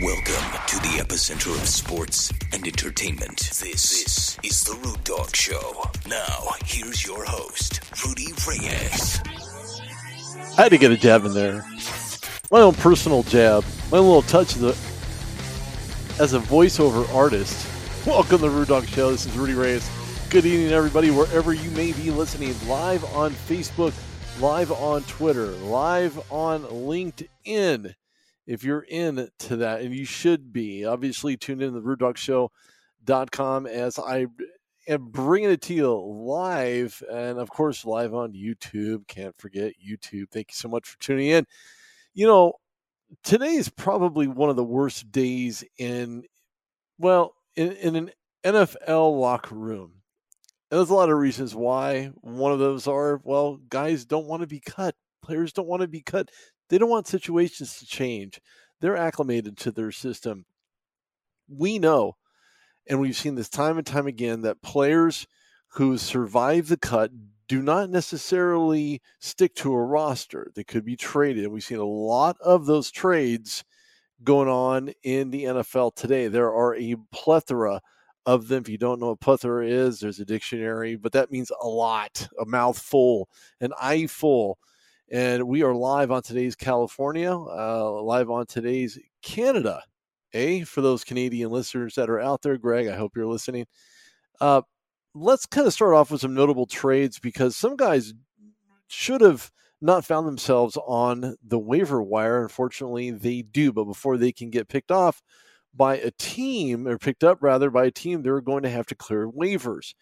Welcome to the epicenter of sports and entertainment. This, this is the Root Dog Show. Now, here's your host, Rudy Reyes. I had to get a jab in there. My own personal jab, my little touch of the, as a voiceover artist. Welcome to the Root Dog Show. This is Rudy Reyes. Good evening, everybody, wherever you may be listening. Live on Facebook, live on Twitter, live on LinkedIn. If you're in to that, and you should be, obviously tune in to the RootDogShow.com as I am bringing it to you live, and of course, live on YouTube. Can't forget YouTube. Thank you so much for tuning in. You know, today is probably one of the worst days in, well, in, in an NFL locker room. And there's a lot of reasons why. One of those are, well, guys don't want to be cut. Players don't want to be cut. They don't want situations to change. They're acclimated to their system. We know, and we've seen this time and time again, that players who survive the cut do not necessarily stick to a roster. They could be traded. We've seen a lot of those trades going on in the NFL today. There are a plethora of them. If you don't know what plethora is, there's a dictionary, but that means a lot, a mouthful, an eyeful. And we are live on today's California, uh, live on today's Canada. Eh? For those Canadian listeners that are out there, Greg, I hope you're listening. Uh, let's kind of start off with some notable trades because some guys should have not found themselves on the waiver wire. Unfortunately, they do. But before they can get picked off by a team, or picked up rather by a team, they're going to have to clear waivers.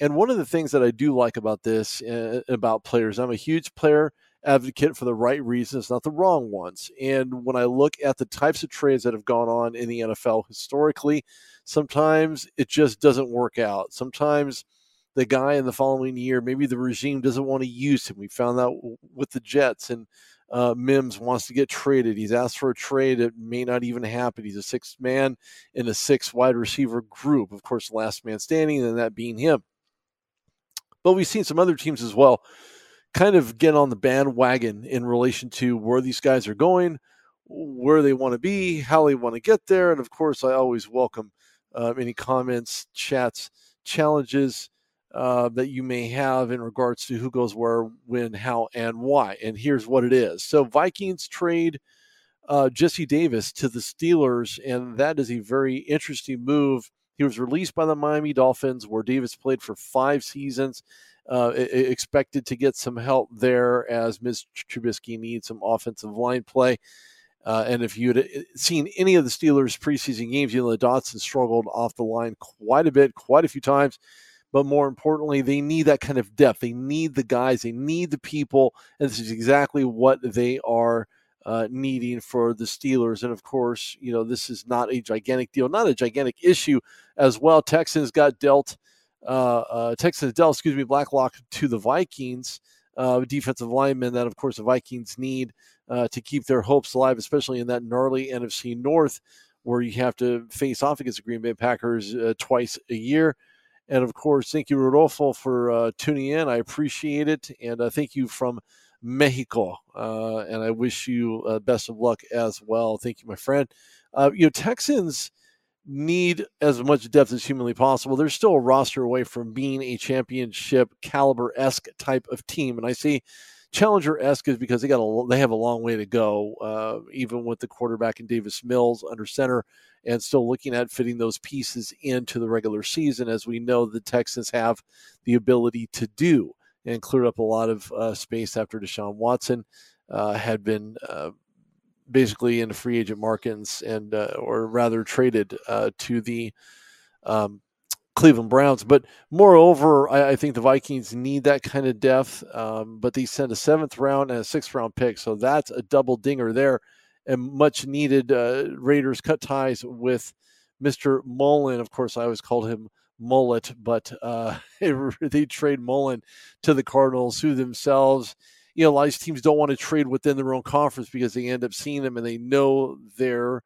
And one of the things that I do like about this, uh, about players, I'm a huge player advocate for the right reasons, not the wrong ones. And when I look at the types of trades that have gone on in the NFL historically, sometimes it just doesn't work out. Sometimes the guy in the following year, maybe the regime doesn't want to use him. We found that with the Jets and uh, Mims wants to get traded. He's asked for a trade. It may not even happen. He's a sixth man in a six wide receiver group. Of course, last man standing, and that being him. But we've seen some other teams as well kind of get on the bandwagon in relation to where these guys are going, where they want to be, how they want to get there. And of course, I always welcome uh, any comments, chats, challenges uh, that you may have in regards to who goes where, when, how, and why. And here's what it is. So, Vikings trade uh, Jesse Davis to the Steelers, and that is a very interesting move. He was released by the Miami Dolphins, where Davis played for five seasons uh, expected to get some help there as Ms. Trubisky needs some offensive line play. Uh, and if you'd seen any of the Steelers' preseason games, you know, the Dotson struggled off the line quite a bit, quite a few times. But more importantly, they need that kind of depth. They need the guys, they need the people. And this is exactly what they are uh, needing for the Steelers. And of course, you know, this is not a gigantic deal, not a gigantic issue as well. Texans got dealt Texas dealt, excuse me, Blacklock to the Vikings, uh, defensive lineman that, of course, the Vikings need uh, to keep their hopes alive, especially in that gnarly NFC North where you have to face off against the Green Bay Packers uh, twice a year. And of course, thank you, Rodolfo, for uh, tuning in. I appreciate it. And uh, thank you from Mexico. Uh, and I wish you uh, best of luck as well. Thank you, my friend. Uh, you know, Texans need as much depth as humanly possible. There's still a roster away from being a championship caliber esque type of team, and I see challenger esque is because they got a they have a long way to go, uh, even with the quarterback in Davis Mills under center, and still looking at fitting those pieces into the regular season, as we know the Texans have the ability to do, and clear up a lot of uh, space after Deshaun Watson. Uh, had been uh, basically in the free agent markets and uh, or rather traded uh, to the um, Cleveland Browns. But moreover, I, I, think the Vikings need that kind of depth. Um, but they sent a seventh round and a sixth round pick, so that's a double dinger there, and much needed. Uh, Raiders cut ties with Mr. Mullen. Of course, I always called him Mullet, but uh, they trade Mullen to the Cardinals, who themselves you know, a lot of these teams don't want to trade within their own conference because they end up seeing them and they know their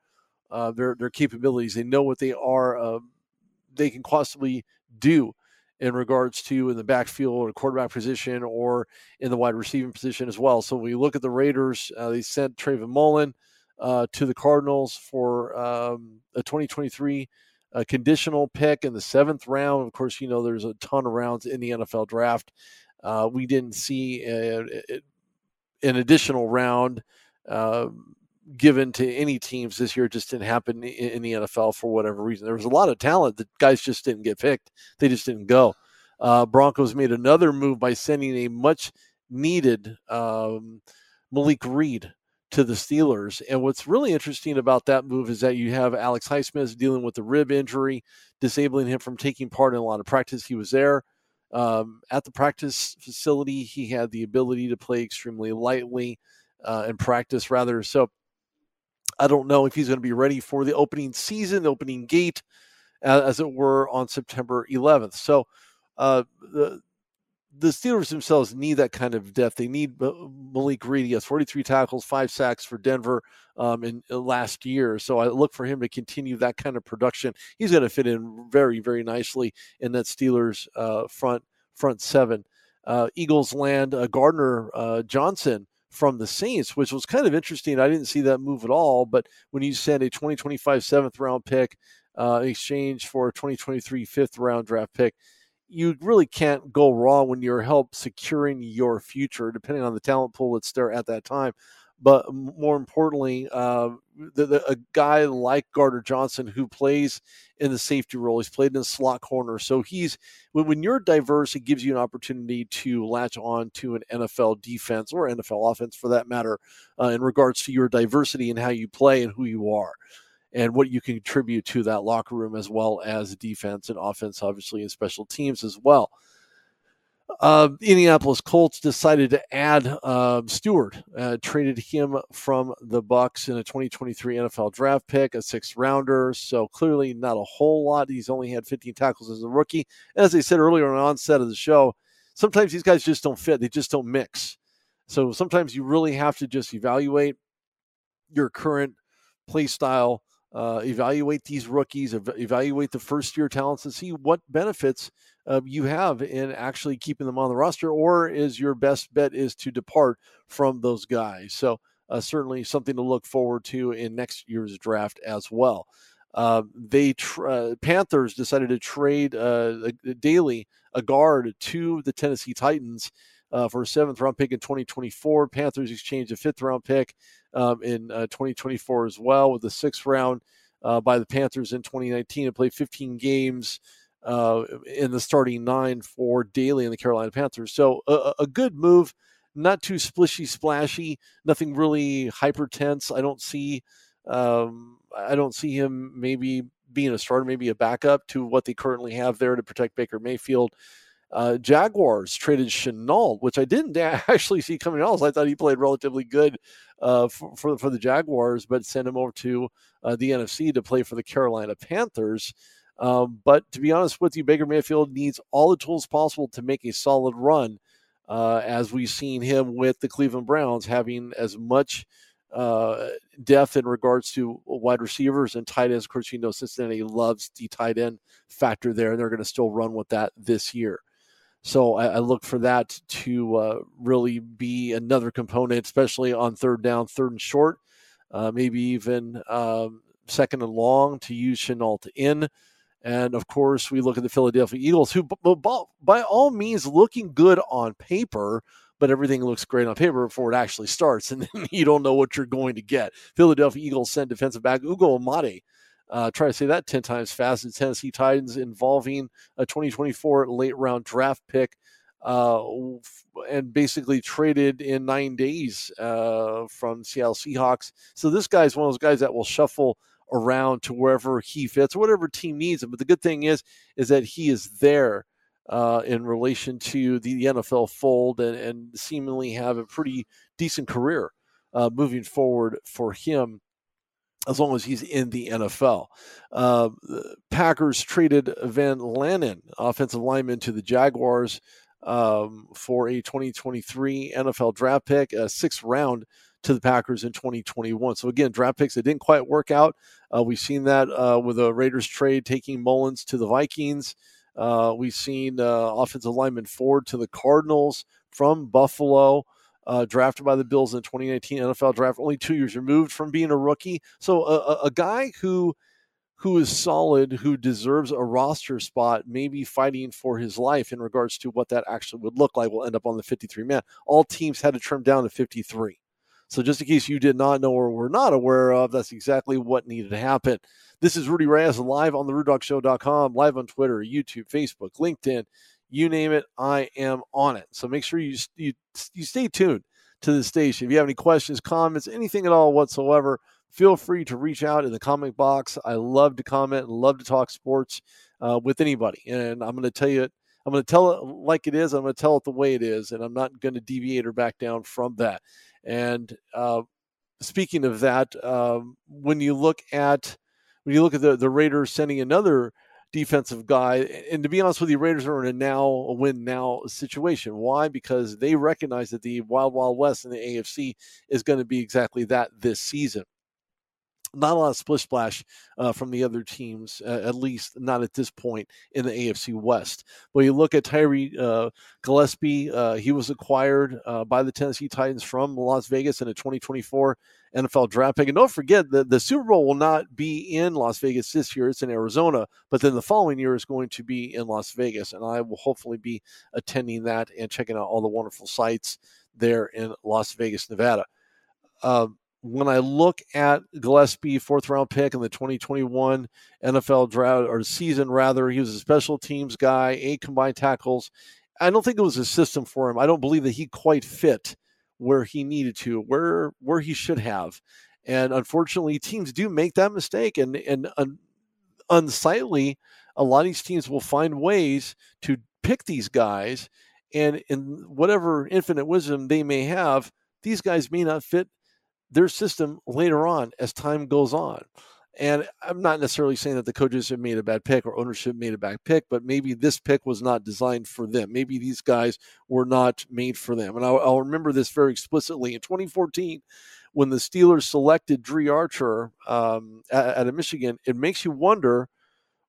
uh, their their capabilities. They know what they are. Uh, they can possibly do in regards to in the backfield or quarterback position or in the wide receiving position as well. So when you look at the Raiders, uh, they sent Trayvon Mullen. uh, to the Cardinals for um, a 2023 uh, conditional pick in the seventh round. Of course, you know there's a ton of rounds in the NFL draft. Uh, we didn't see a, a, an additional round uh, given to any teams this year. It just didn't happen in, in, the NFL for whatever reason. There was a lot of talent that guys just didn't get picked. They just didn't go. Uh, Broncos made another move by sending a much needed um, Malik Reed to the Steelers. And what's really interesting about that move is that you have Alex Highsmith dealing with the rib injury, disabling him from taking part in a lot of practice. He was there um, at the practice facility. He had the ability to play extremely lightly uh, and practice rather. So I don't know if he's going to be ready for the opening season, opening gate, uh, as it were, on September 11th. So uh, the the Steelers themselves need that kind of depth. They need Malik Reed. He has 43 tackles, five sacks for Denver um, in uh, last year. So I look for him to continue that kind of production. He's going to fit in very, very nicely in that Steelers uh, front front seven. Uh, Eagles land uh, Gardner uh, Johnson from the Saints, which was kind of interesting. I didn't see that move at all. But when you send a 2025 seventh round pick uh, in exchange for a 2023 fifth round draft pick, you really can't go wrong when you're help securing your future, depending on the talent pool that's there at that time. But more importantly, uh, the, the, a guy like Gardner Johnson who plays in the safety role, he's played in the slot corner. So he's when, when you're diverse, it gives you an opportunity to latch on to an NFL defense or NFL offense for that matter, uh, in regards to your diversity and how you play and who you are and what you can contribute to that locker room as well as defense and offense, obviously, and special teams as well. Uh, Indianapolis Colts decided to add uh, Stewart, uh, traded him from the Bucks in a 2023 NFL draft pick, a sixth rounder. So clearly, not a whole lot. He's only had 15 tackles as a rookie. As I said earlier on the onset of the show, sometimes these guys just don't fit. They just don't mix. So sometimes you really have to just evaluate your current play style uh, evaluate these rookies, ev- evaluate the first year talents, and see what benefits uh, you have in actually keeping them on the roster, or is your best bet is to depart from those guys. So uh, certainly something to look forward to in next year's draft as well. Uh, they tr- uh, Panthers decided to trade uh, Daley a guard to the Tennessee Titans uh, for a seventh round pick in 2024. Panthers exchanged a fifth round pick um, in uh, 2024 as well with the sixth round uh, by the Panthers in 2019 and played 15 games uh, in the starting nine for Daley and the Carolina Panthers. So a, a good move, not too splishy splashy, nothing really hyper tense. I don't see. Um, I don't see him maybe being a starter, maybe a backup to what they currently have there to protect Baker Mayfield. Uh, Jaguars traded Shenault, which I didn't actually see coming else. I thought he played relatively good uh, for, for, for the Jaguars, but sent him over to uh, the NFC to play for the Carolina Panthers. Um, but to be honest with you, Baker Mayfield needs all the tools possible to make a solid run, uh, as we've seen him with the Cleveland Browns having as much uh, depth in regards to wide receivers and tight ends. Of course, you know Cincinnati loves the tight end factor there, and they're going to still run with that this year. So I, I look for that to uh, really be another component, especially on third down, third and short, uh, maybe even um, second and long to use Shenault in. And of course, we look at the Philadelphia Eagles, who, by all means, looking good on paper, but everything looks great on paper before it actually starts, and you don't know what you're going to get. Philadelphia Eagles send defensive back Ugo Amadi uh, try to say that 10 times fast. The Tennessee Titans involving a 2024 late round draft pick uh, and basically traded in nine days uh, from Seattle Seahawks. So this guy's one of those guys that will shuffle around to wherever he fits, whatever team needs him. But the good thing is, is that he is there uh, in relation to the NFL fold and, and seemingly have a pretty decent career uh, moving forward for him as long as he's in the NFL. Uh, the Packers traded Van Lanen, offensive lineman, to the Jaguars um, for a 2023 NFL draft pick, a sixth round to the Packers in 2021. So again, draft picks that didn't quite work out. Uh, we've seen that uh, with a Raiders trade taking Mullens to the Vikings. Uh, we've seen uh, offensive lineman Ford to the Cardinals from Buffalo. Uh, drafted by the Bills in the 2019 NFL draft, only two years removed from being a rookie. So a, a guy who who is solid, who deserves a roster spot, maybe fighting for his life in regards to what that actually would look like, will end up on the 53 man. All teams had to trim down to 53. So, just in case you did not know or were not aware of, that's exactly what needed to happen. This is Rudy Reyes live on the RudolphShow.com, live on Twitter, YouTube, Facebook, LinkedIn, you name it, I am on it. So make sure you you, you stay tuned to the station. If you have any questions, comments, anything at all whatsoever, feel free to reach out in the comment box. I love to comment and love to talk sports uh, with anybody. And I'm going to tell you, I'm going to tell it like it is. I'm going to tell it the way it is, and I'm not going to deviate or back down from that. And uh, speaking of that, um, when you look at when you look at the the Raiders sending another defensive guy, and to be honest with you, Raiders are in a now a win now situation. Why? Because they recognize that the Wild Wild West in the AFC is going to be exactly that this season not a lot of splish splash uh, from the other teams, uh, at least not at this point in the AFC West. But you look at Tyree uh, Gillespie, uh, he was acquired uh, by the Tennessee Titans from Las Vegas in a 2024 NFL draft pick. And don't forget that the Super Bowl will not be in Las Vegas this year, it's in Arizona, but then the following year is going to be in Las Vegas. And I will hopefully be attending that and checking out all the wonderful sites there in Las Vegas, Nevada. Um, when I look at Gillespie, fourth round pick in the 2021 NFL draft or season, rather, he was a special teams guy, eight combined tackles. I don't think it was a system for him. I don't believe that he quite fit where he needed to, where where he should have. And unfortunately, teams do make that mistake. And and un, unsightly, a lot of these teams will find ways to pick these guys, and in whatever infinite wisdom they may have, these guys may not fit their system later on as time goes on. And I'm not necessarily saying that the coaches have made a bad pick or ownership made a bad pick, but maybe this pick was not designed for them. Maybe these guys were not made for them. And I'll, I'll remember this very explicitly in 2014 when the Steelers selected Dri Archer um, at, at Michigan. It makes you wonder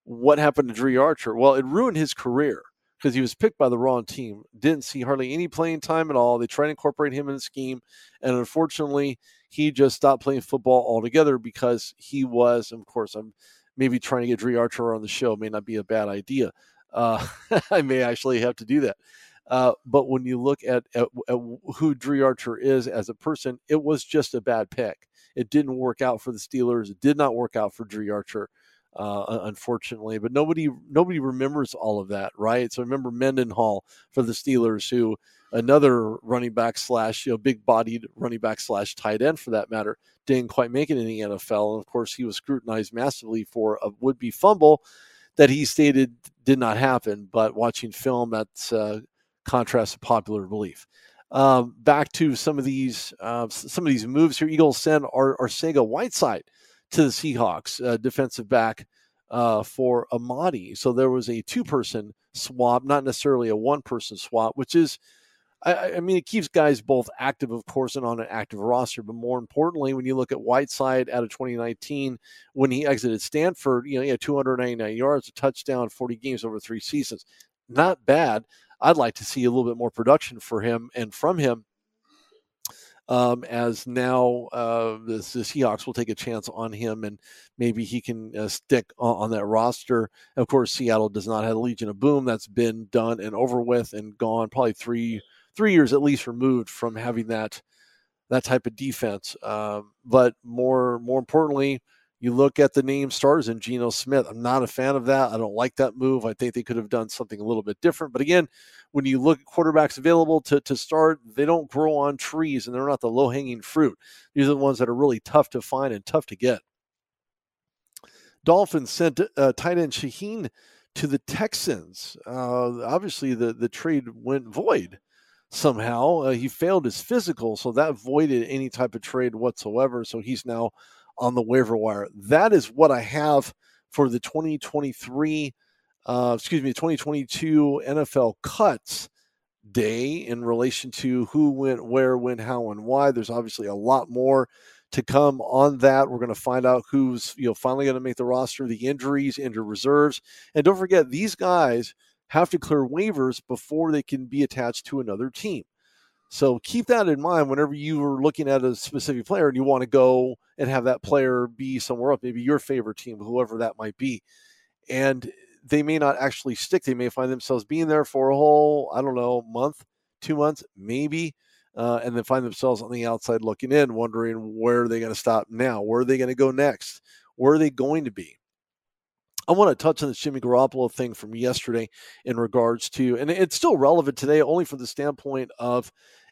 what happened to Dri Archer. Well, it ruined his career because he was picked by the wrong team. Didn't see hardly any playing time at all. They tried to incorporate him in the scheme, and unfortunately, he just stopped playing football altogether because he was, of course, I'm maybe trying to get Dri Archer on the show may not be a bad idea. Uh, I may actually have to do that. Uh, but when you look at, at, at who Dri Archer is as a person, it was just a bad pick. It didn't work out for the Steelers. It did not work out for Dri Archer. Uh, unfortunately. But nobody nobody remembers all of that, right? So I remember Mendenhall for the Steelers, who another running back slash you know big bodied running back slash tight end for that matter didn't quite make it in the NFL, and of course he was scrutinized massively for a would be fumble that he stated did not happen. But watching film, that's uh, contrasts to popular belief. Um, back to some of these uh, some of these moves here. Eagles send our Arcega Whiteside to the Seahawks, uh, defensive back uh, for Amadi. So there was a two person swap, not necessarily a one person swap, which is I, I, mean, it keeps guys both active, of course, and on an active roster. But more importantly, when you look at Whiteside out of 2019, when he exited Stanford, you know, he had 299 yards, a touchdown, 40 games over three seasons. Not bad. I'd like to see a little bit more production for him and from him. Um, as now uh, the, the, Seahawks will take a chance on him, and maybe he can uh, stick on, on, that roster. Of course, Seattle does not have a Legion of Boom. That's been done and over with and gone. Probably three three years at least removed from having that that type of defense. Um, but more more importantly, you look at the name stars in Geno Smith. I'm not a fan of that. I don't like that move. I think they could have done something a little bit different. But again, when you look at quarterbacks available to, to start, they don't grow on trees and they're not the low hanging fruit. These are the ones that are really tough to find and tough to get. Dolphins sent uh, tight end Shaheen to the Texans. Uh, obviously, the, the trade went void somehow. Uh, he failed his physical, so that voided any type of trade whatsoever. So he's now on the waiver wire. That is what I have for the 2023, uh, excuse me, 2022 NFL cuts day in relation to who went where, when, how, and why. There's obviously a lot more to come on that. We're going to find out who's you know finally going to make the roster, the injuries, injured reserves, and don't forget these guys have to clear waivers before they can be attached to another team. So keep that in mind whenever you are looking at a specific player and you want to go and have that player be somewhere else, maybe your favorite team, whoever that might be. And they may not actually stick. They may find themselves being there for a whole, I don't know, month, two months, maybe, uh, and then find themselves on the outside looking in, wondering where are they going to stop now? Where are they going to go next? Where are they going to be? I want to touch on the Jimmy Garoppolo thing from yesterday in regards to, and it's still relevant today, only from the standpoint of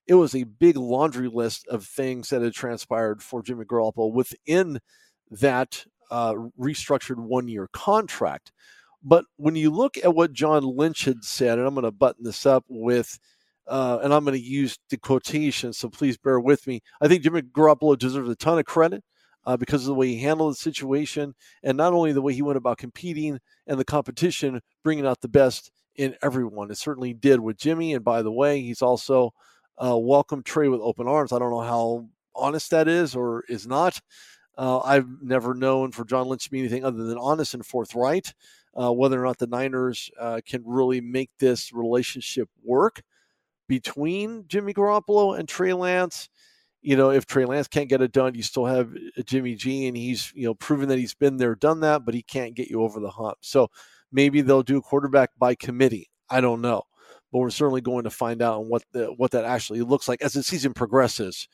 it was a big laundry list of things that had transpired for Jimmy Garoppolo within that uh, restructured one year contract. But when you look at what John Lynch had said, and I'm going to button this up with, uh, and I'm going to use the quotation, so please bear with me. I think Jimmy Garoppolo deserves a ton of credit uh, because of the way he handled the situation, and not only the way he went about competing and the competition, bringing out the best in everyone. It certainly did with Jimmy. And by the way, he's also uh, welcomed Trey with open arms. I don't know how honest that is or is not. Uh, I've never known for John Lynch to be anything other than honest and forthright. Uh, whether or not the Niners uh, can really make this relationship work between Jimmy Garoppolo and Trey Lance you know, if Trey Lance can't get it done, you still have uh, Jimmy G, and he's you know proven that he's been there, done that, but he can't get you over the hump. So maybe they'll do quarterback by committee. I don't know, but we're certainly going to find out what the what that actually looks like as the season progresses.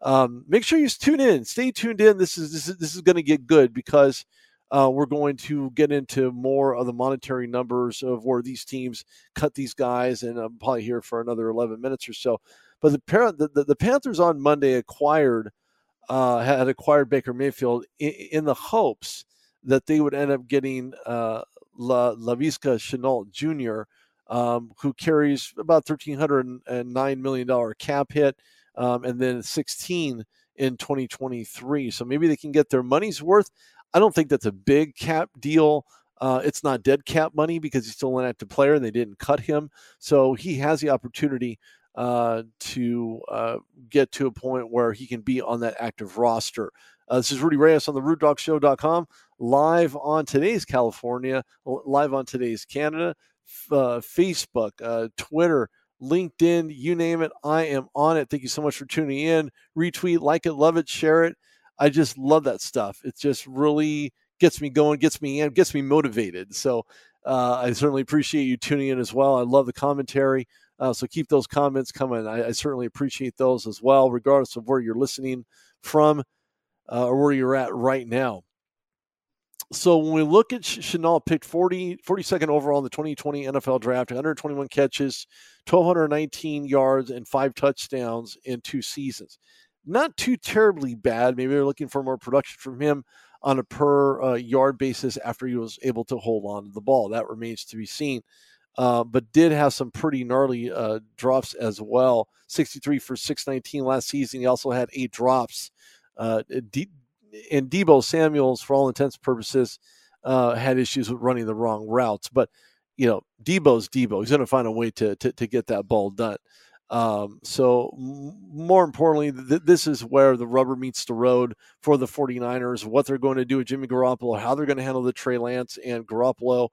Um, make sure you tune in, stay tuned in. This is this is this is going to get good because uh, we're going to get into more of the monetary numbers of where these teams cut these guys, and I'm probably here for another 11 minutes or so. But the, the, the Panthers on Monday acquired uh, had acquired Baker Mayfield in, in, the hopes that they would end up getting uh, La, Laviska Shenault Jr., um, who carries about $1,309 million cap hit um, and then 16 in 2023. So maybe they can get their money's worth. I don't think that's a big cap deal. Uh, it's not dead cap money because he's still an active player and they didn't cut him. So he has the opportunity uh, to uh, get to a point where he can be on that active roster. Uh, this is Rudy Reyes on the RootDogShow.com, live on today's California, live on today's Canada, uh, Facebook, uh, Twitter, LinkedIn, you name it. I am on it. Thank you so much for tuning in. Retweet, like it, love it, share it. I just love that stuff. It just really gets me going, gets me in, gets me motivated. So uh, I certainly appreciate you tuning in as well. I love the commentary. Uh, so keep those comments coming. I, I, certainly appreciate those as well, regardless of where you're listening from uh, or where you're at right now. So when we look at Shenault, picked 40, 42nd overall in the 2020 NFL draft, 121 catches, 1,219 yards, and five touchdowns in two seasons. Not too terribly bad. Maybe they're looking for more production from him on a per uh, yard basis after he was able to hold on to the ball. That remains to be seen. Uh, but did have some pretty gnarly uh, drops as well. 63 for 619 last season. He also had eight drops. Uh, and Deebo Samuels, for all intents and purposes, uh, had issues with running the wrong routes. But, you know, Deebo's Deebo. He's going to find a way to, to, to get that ball done. Um, so, more importantly, th- this is where the rubber meets the road for the 49ers, what they're going to do with Jimmy Garoppolo, how they're going to handle the Trey Lance and Garoppolo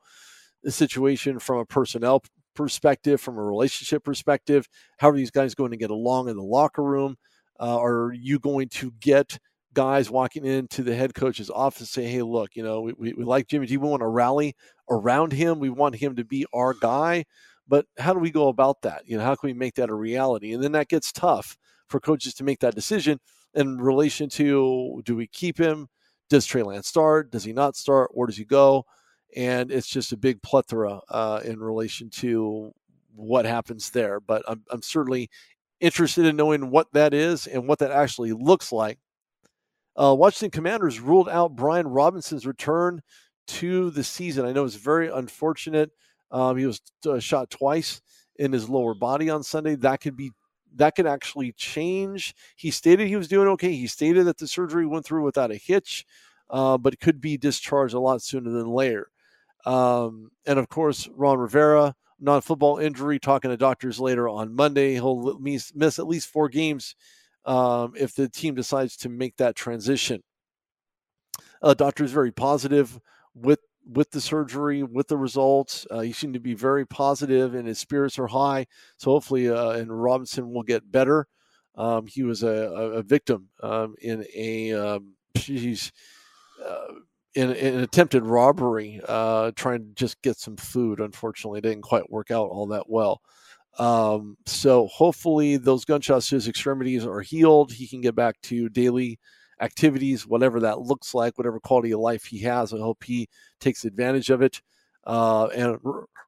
situation from a personnel perspective, from a relationship perspective? How are these guys going to get along in the locker room? Uh, are you going to get guys walking into the head coach's office say, hey, look, you know, we, we, we like Jimmy G. We want to rally around him. We want him to be our guy. But how do we go about that? You know, how can we make that a reality? And then that gets tough for coaches to make that decision in relation to do we keep him? Does Trey Lance start? Does he not start? Where does he go? and it's just a big plethora uh, in relation to what happens there. But I'm, I'm certainly interested in knowing what that is and what that actually looks like. Uh, Washington Commanders ruled out Brian Robinson's return to the season. I know it's very unfortunate. Um, he was uh, shot twice in his lower body on Sunday. That could be that could actually change. He stated he was doing okay. He stated that the surgery went through without a hitch, uh, but could be discharged a lot sooner than later. Um, and of course, Ron Rivera, non football injury, talking to doctors later on Monday. He'll miss, miss at least four games um, if the team decides to make that transition. Uh, doctor is very positive with with the surgery, with the results. Uh, he seemed to be very positive, and his spirits are high. So hopefully, uh, and Robinson will get better. Um, he was a, a victim um, in a um, uh, in, in, an attempted robbery, uh, trying to just get some food. Unfortunately, it didn't quite work out all that well. Um, so hopefully, those gunshots to his extremities are healed. He can get back to daily activities, whatever that looks like, whatever quality of life he has. I hope he takes advantage of it. Uh, and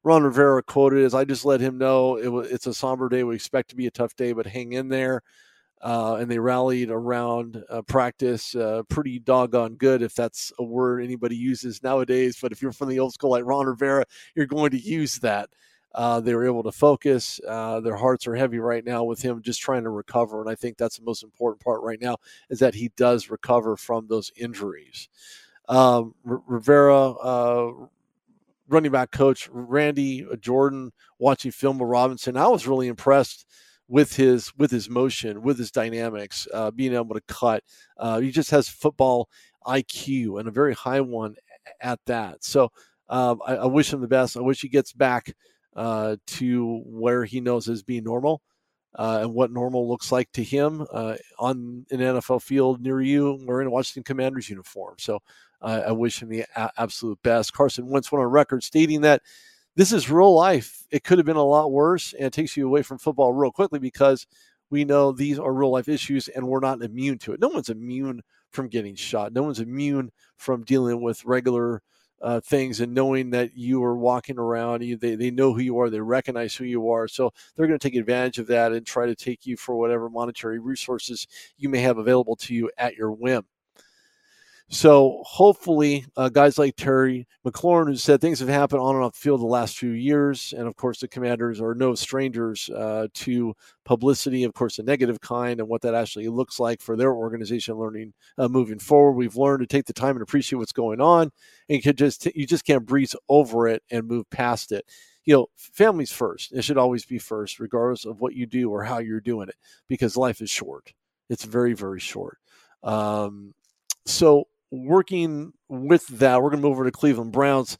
Ron Rivera quoted as I just let him know it was, it's a somber day. We expect to be a tough day, but hang in there uh, and they rallied around uh, practice uh, pretty doggone good, if that's a word anybody uses nowadays. But if you're from the old school like Ron Rivera, you're going to use that. Uh, they were able to focus. Uh, their hearts are heavy right now with him just trying to recover, and I think that's the most important part right now is that he does recover from those injuries. Um, R- Rivera, uh, running back coach Randy Jordan, watching film of Robinson, I was really impressed with his with his motion, with his dynamics, uh, being able to cut. Uh, he just has football IQ and a very high one at that. So um, I, I, wish him the best. I wish he gets back uh, to where he knows as being normal. Uh, and what normal looks like to him uh, on an NFL field near you wearing a Washington Commanders uniform. So I wish him the a- absolute best. Carson Wentz went on record stating that this is real life. It could have been a lot worse, and it takes you away from football real quickly because we know these are real life issues and we're not immune to it. No one's immune from getting shot. No one's immune from dealing with regular uh, things and knowing that you are walking around. You, they, they know who you are. They recognize who you are. So they're going to take advantage of that and try to take you for whatever monetary resources you may have available to you at your whim. So hopefully, uh, guys like Terry McLaurin, who said things have happened on and off the field the last few years, and of course, the Commanders are no strangers uh, to publicity, of course, a negative kind, and what that actually looks like for their organization learning uh, moving forward. We've learned to take the time and appreciate what's going on, and you just you just can't breeze over it and move past it. You know, families first. It should always be first, regardless of what you do or how you're doing it, because life is short. It's very, very short. Um, so working with that, we're going to move over to Cleveland Browns.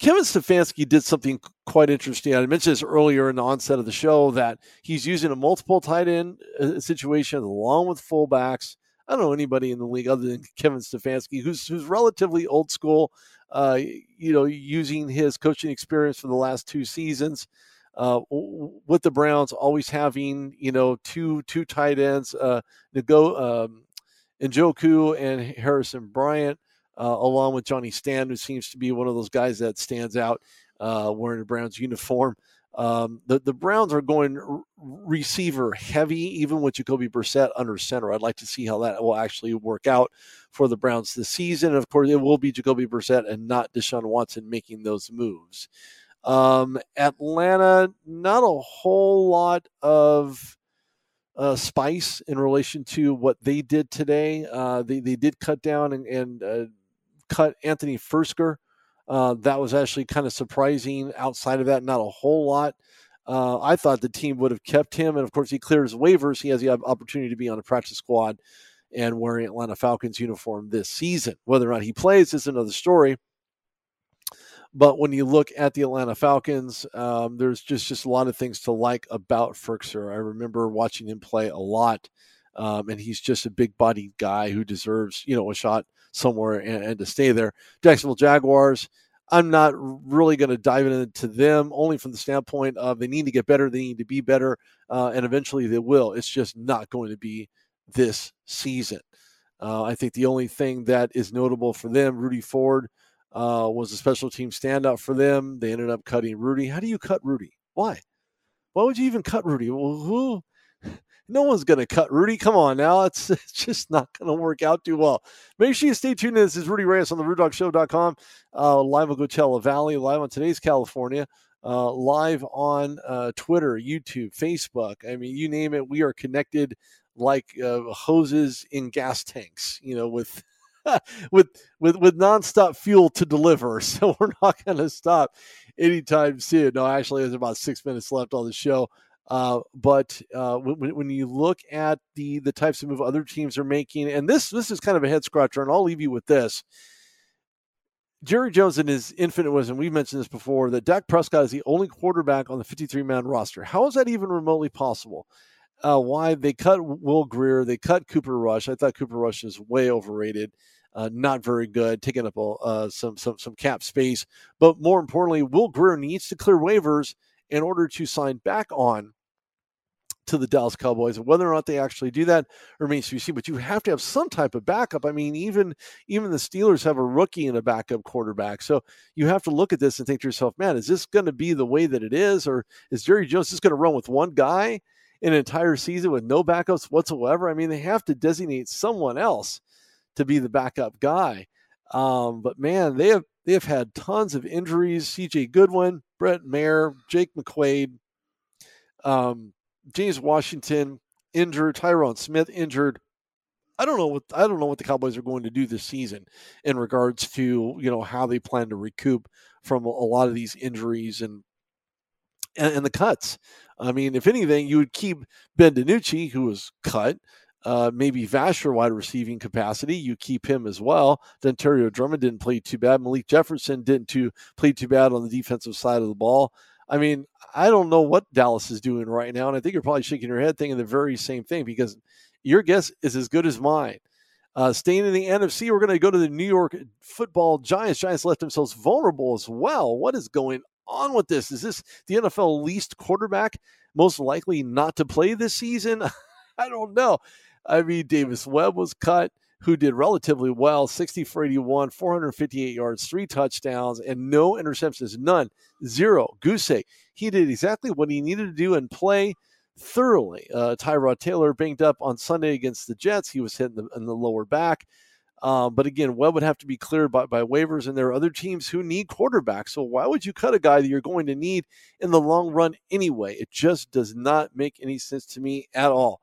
Kevin Stefanski did something quite interesting. I mentioned this earlier in the onset of the show that he's using a multiple tight end uh, situation along with fullbacks. I don't know anybody in the league other than Kevin Stefanski, who's who's relatively old school. Uh, you know, using his coaching experience for the last two seasons uh, with the Browns, always having you know two two tight ends. Uh, go um, Njoku and Harrison Bryant, uh, along with Johnny Stanton, who seems to be one of those guys that stands out uh, wearing the Browns uniform. Um, the, the Browns are going receiver heavy, even with Jacoby Brissett under center. I'd like to see how that will actually work out for the Browns this season. And of course, it will be Jacoby Brissett and not Deshaun Watson making those moves. Um, Atlanta, not a whole lot of uh, spice in relation to what they did today. Uh, they, they did cut down and, and uh, cut Anthony Firkser. Uh, that was actually kind of surprising. Outside of that, not a whole lot. Uh, I thought the team would have kept him, and of course, he clears waivers. He has the opportunity to be on the practice squad and wearing Atlanta Falcons uniform this season. Whether or not he plays is another story. But when you look at the Atlanta Falcons, um, there's just just a lot of things to like about Firkser. I remember watching him play a lot, um, and he's just a big-bodied guy who deserves you know a shot somewhere and, and to stay there. Jacksonville Jaguars. I'm not really going to dive into them only from the standpoint of they need to get better, they need to be better, uh, and eventually they will. It's just not going to be this season. Uh, I think the only thing that is notable for them, Rudy Ford, uh, was a special team standout for them. They ended up cutting Rudy. How do you cut Rudy? Why? Why would you even cut Rudy? Well, who? No one's going to cut Rudy. Come on now. It's, it's just not going to work out too well. Make sure you stay tuned. This is Rudy Reyes on the RudDogShow.com, uh, live on Coachella Valley, live on today's California, uh, live on uh, Twitter, YouTube, Facebook. I mean, you name it. We are connected like uh, hoses in gas tanks, you know, with with with with nonstop fuel to deliver. So we're not going to stop anytime soon. No, actually, there's about six minutes left on the show. Uh, but uh, when, when you look at the the types of move other teams are making, and this this is kind of a head scratcher, and I'll leave you with this. Jerry Jones and his infinite wisdom, we've mentioned this before, that Dak Prescott is the only quarterback on the 53 man roster. How is that even remotely possible? Uh, why they cut Will Grier, they cut Cooper Rush. I thought Cooper Rush is way overrated, uh, not very good, taking up uh, some some some cap space. But more importantly, Will Grier needs to clear waivers in order to sign back on to the Dallas Cowboys. Whether or not they actually do that remains to be seen. But you have to have some type of backup. I mean, even even the Steelers have a rookie and a backup quarterback. So you have to look at this and think to yourself, man, is this going to be the way that it is, or is Jerry Jones just going to run with one guy an entire season with no backups whatsoever? I mean, they have to designate someone else to be the backup guy. Um, but man, they have they have had tons of injuries. C.J. Goodwin, Brett Maher, Jake McQuaide. Um, James Washington injured, Tyron Smith injured. I don't know what I don't know what the Cowboys are going to do this season in regards to you know how they plan to recoup from a lot of these injuries and and, and the cuts. I mean, if anything, you would keep Ben DiNucci, who was cut. Uh, maybe Vasher wide receiving capacity. You keep him as well. Dontario Drummond didn't play too bad. Malik Jefferson didn't too, play too bad on the defensive side of the ball. I mean, I don't know what Dallas is doing right now, and I think you're probably shaking your head thinking the very same thing because your guess is as good as mine. Uh, staying in the NFC, we're going to go to the New York Football Giants. Giants left themselves vulnerable as well. What is going on with this? Is this the NFL least quarterback most likely not to play this season? I don't know. I mean, Davis Webb was cut who did relatively well 60 for 81, 458 yards, three touchdowns, and no interceptions. None. Zero. Goose. He did exactly what he needed to do and play thoroughly. Uh, Tyrod Taylor banged up on Sunday against the Jets. He was hit the, in the lower back. Um, but again, Webb would have to be cleared by, by waivers, and there are other teams who need quarterbacks. So why would you cut a guy that you're going to need in the long run anyway? It just does not make any sense to me at all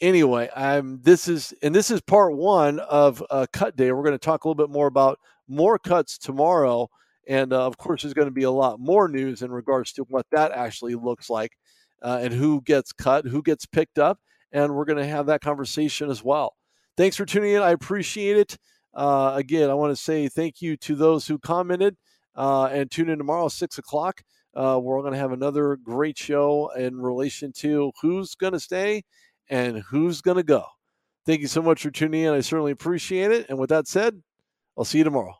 anyway, I'm this is and this is part one of uh, cut day. We're going to talk a little bit more about more cuts tomorrow, and uh, of course, there's going to be a lot more news in regards to what that actually looks like uh, and who gets cut, who gets picked up, and we're going to have that conversation as well. Thanks for tuning in. I appreciate it. Uh, again, I want to say thank you to those who commented uh, and tune in tomorrow, six o'clock. Uh, we're going to have another great show in relation to who's going to stay and who's going to go. Thank you so much for tuning in. I certainly appreciate it. And with that said, I'll see you tomorrow.